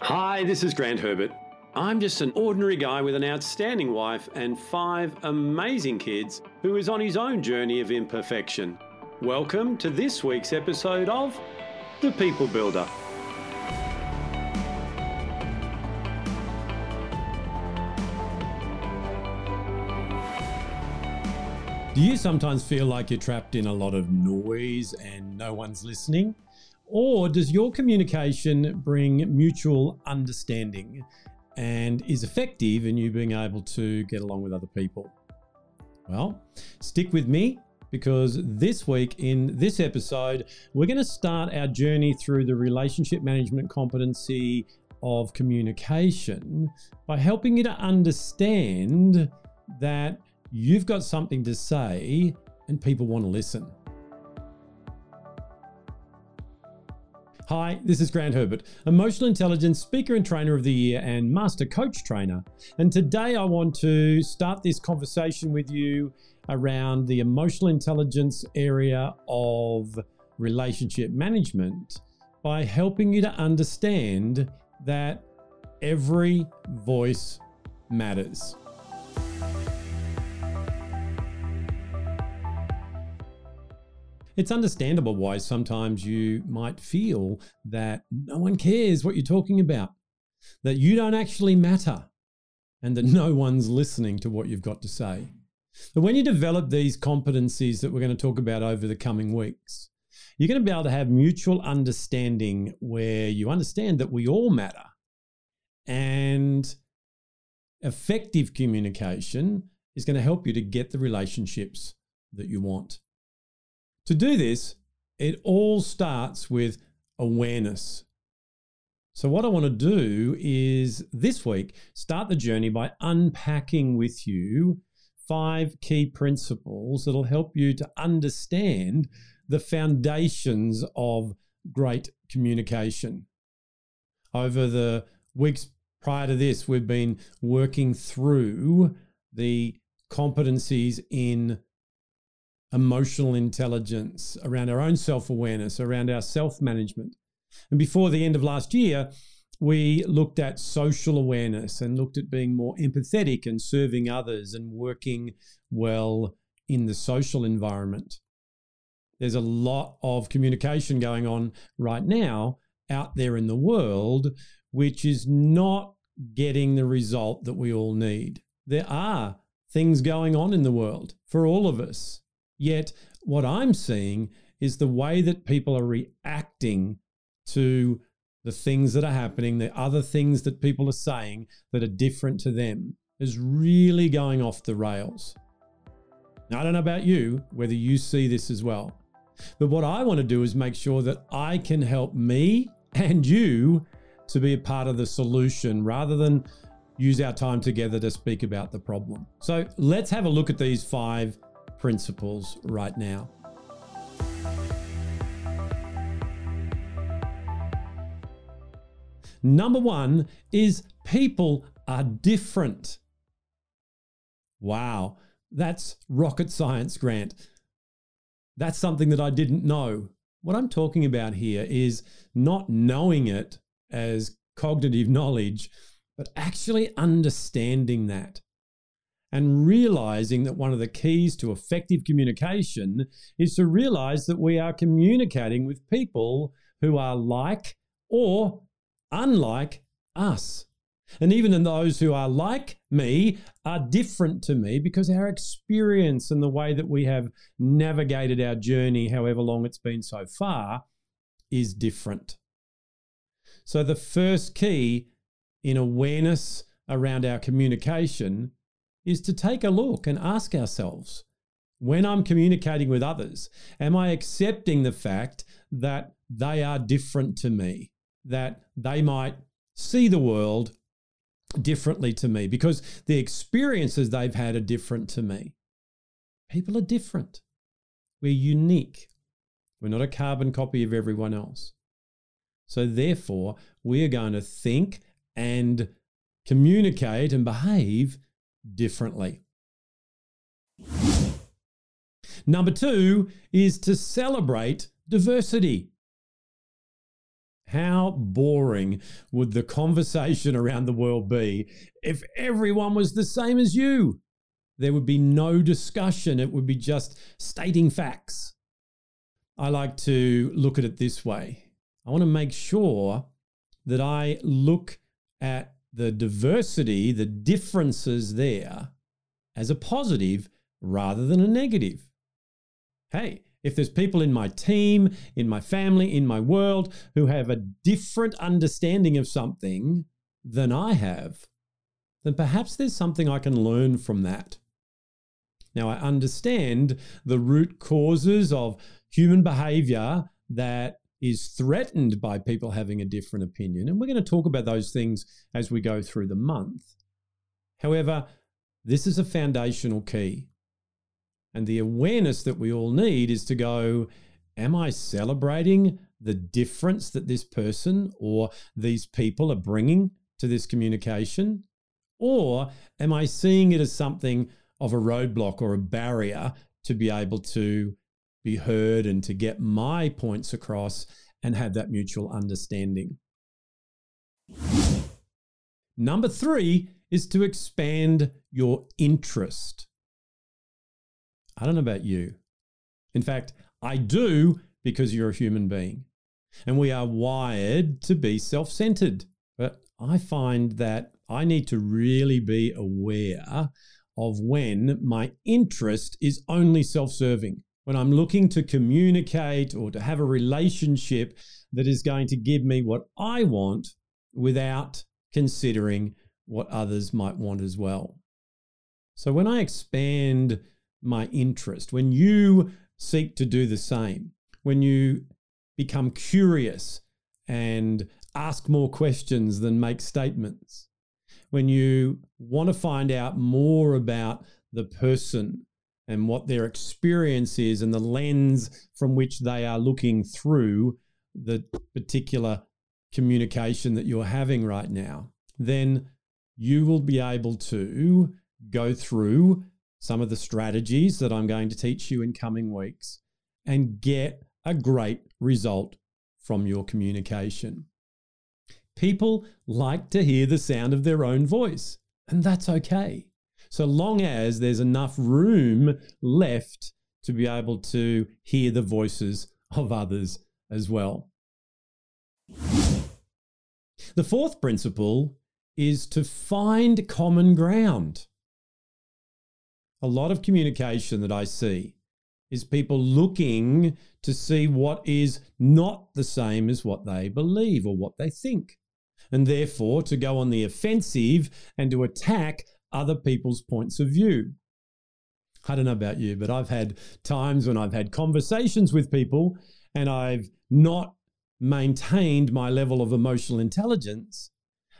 Hi, this is Grant Herbert. I'm just an ordinary guy with an outstanding wife and five amazing kids who is on his own journey of imperfection. Welcome to this week's episode of The People Builder. Do you sometimes feel like you're trapped in a lot of noise and no one's listening? Or does your communication bring mutual understanding and is effective in you being able to get along with other people? Well, stick with me because this week in this episode, we're going to start our journey through the relationship management competency of communication by helping you to understand that you've got something to say and people want to listen. Hi, this is Grant Herbert, Emotional Intelligence Speaker and Trainer of the Year and Master Coach Trainer. And today I want to start this conversation with you around the emotional intelligence area of relationship management by helping you to understand that every voice matters. It's understandable why sometimes you might feel that no one cares what you're talking about, that you don't actually matter, and that no one's listening to what you've got to say. But when you develop these competencies that we're going to talk about over the coming weeks, you're going to be able to have mutual understanding where you understand that we all matter. And effective communication is going to help you to get the relationships that you want. To do this, it all starts with awareness. So, what I want to do is this week start the journey by unpacking with you five key principles that'll help you to understand the foundations of great communication. Over the weeks prior to this, we've been working through the competencies in emotional intelligence, around our own self awareness, around our self management. And before the end of last year, we looked at social awareness and looked at being more empathetic and serving others and working well in the social environment. There's a lot of communication going on right now out there in the world, which is not getting the result that we all need. There are things going on in the world for all of us. Yet, what I'm seeing is the way that people are reacting to the things that are happening, the other things that people are saying that are different to them, is really going off the rails. Now, I don't know about you, whether you see this as well. But what I want to do is make sure that I can help me and you to be a part of the solution rather than use our time together to speak about the problem. So let's have a look at these five principles right now. Number one is people are different. Wow, that's rocket science, Grant. That's something that I didn't know. What I'm talking about here is not knowing it as cognitive knowledge, but actually understanding that and realizing that one of the keys to effective communication is to realize that we are communicating with people who are like or unlike us. And even in those who are like me are different to me because our experience and the way that we have navigated our journey, however long it's been so far, is different. So, the first key in awareness around our communication is to take a look and ask ourselves when I'm communicating with others, am I accepting the fact that they are different to me, that they might see the world differently to me because the experiences they've had are different to me? People are different. We're unique. We're not a carbon copy of everyone else. So, therefore, we are going to think and communicate and behave differently. Number two is to celebrate diversity. How boring would the conversation around the world be if everyone was the same as you? There would be no discussion, it would be just stating facts. I like to look at it this way I want to make sure that I look at the diversity, the differences there as a positive rather than a negative. Hey, if there's people in my team, in my family, in my world who have a different understanding of something than I have, then perhaps there's something I can learn from that. Now, I understand the root causes of human behavior that is threatened by people having a different opinion. And we're going to talk about those things as we go through the month. However, this is a foundational key. And the awareness that we all need is to go, Am I celebrating the difference that this person or these people are bringing to this communication? Or am I seeing it as something of a roadblock or a barrier to be able to be heard and to get my points across and have that mutual understanding? Number three is to expand your interest. I don't know about you. In fact, I do because you're a human being. And we are wired to be self centered. But I find that I need to really be aware of when my interest is only self serving. When I'm looking to communicate or to have a relationship that is going to give me what I want without considering what others might want as well. So when I expand my interest, when you seek to do the same, when you become curious and ask more questions than make statements, when you want to find out more about the person and what their experience is and the lens from which they are looking through the particular communication that you're having right now, then you will be able to go through some of the strategies that I'm going to teach you in coming weeks and get a great result from your communication. People like to hear the sound of their own voice, and that's okay. So long as there's enough room left to be able to hear the voices of others as well. The fourth principle is to find common ground a lot of communication that I see is people looking to see what is not the same as what they believe or what they think, and therefore to go on the offensive and to attack other people's points of view. I don't know about you, but I've had times when I've had conversations with people and I've not maintained my level of emotional intelligence.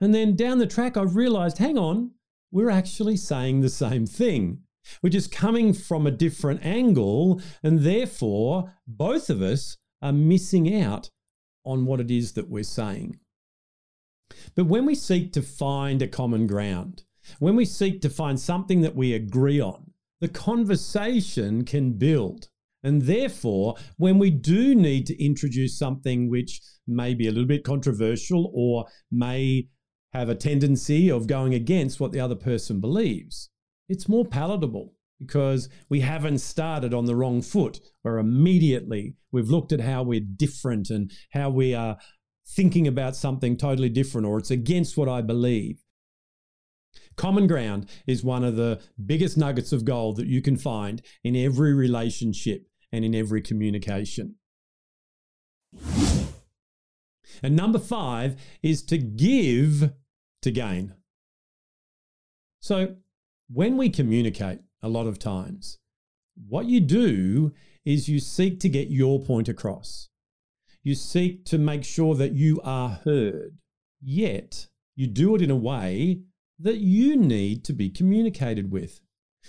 And then down the track, I've realized hang on, we're actually saying the same thing We're just coming from a different angle. And therefore, both of us are missing out on what it is that we're saying. But when we seek to find a common ground, when we seek to find something that we agree on, the conversation can build. And therefore, when we do need to introduce something which may be a little bit controversial or may have a tendency of going against what the other person believes, it's more palatable because we haven't started on the wrong foot where immediately we've looked at how we're different and how we are thinking about something totally different or it's against what I believe. Common ground is one of the biggest nuggets of gold that you can find in every relationship and in every communication. And number five is to give to gain. So when we communicate, a lot of times, what you do is you seek to get your point across. You seek to make sure that you are heard, yet you do it in a way that you need to be communicated with.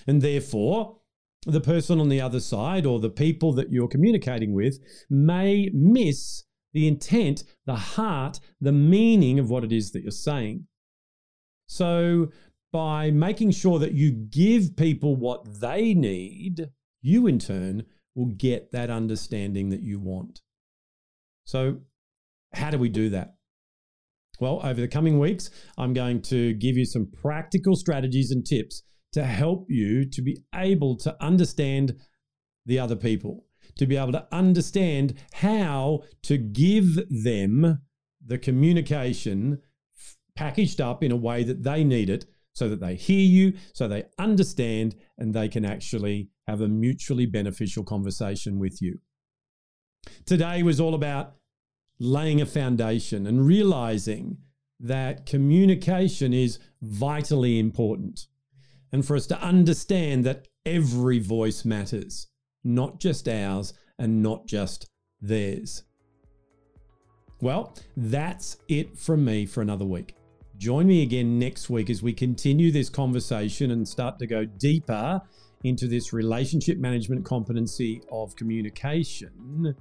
And therefore, the person on the other side or the people that you're communicating with may miss the intent, the heart, the meaning of what it is that you're saying. So by making sure that you give people what they need, you in turn will get that understanding that you want. So, How do we do that? Well, over the coming weeks, I'm going to give you some practical strategies and tips to help you to be able to understand the other people, to be able to understand how to give them the communication packaged up in a way that they need it so that they hear you, so they understand, and they can actually have a mutually beneficial conversation with you. Today was all about laying a foundation and realizing that communication is vitally important. And for us to understand that every voice matters, not just ours and not just theirs. Well, that's it from me for another week. Join me again next week as we continue this conversation and start to go deeper into this relationship management competency of communication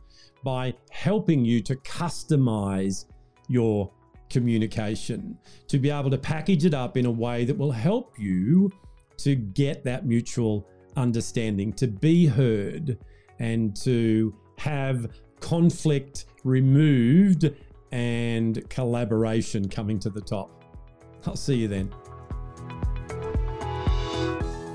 by helping you to customize your communication, to be able to package it up in a way that will help you to get that mutual understanding, to be heard, and to have conflict removed and collaboration coming to the top. I'll see you then.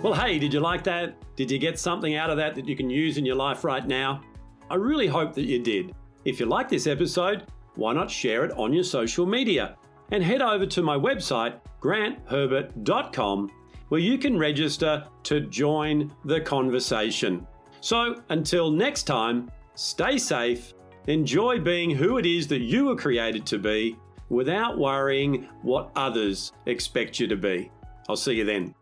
Well, hey, did you like that? Did you get something out of that that you can use in your life right now? I really hope that you did. If you like this episode, why not share it on your social media? And head over to my website, grantherbert.com, where you can register to join the conversation. So until next time, stay safe, enjoy being who it is that you were created to be without worrying what others expect you to be. I'll see you then.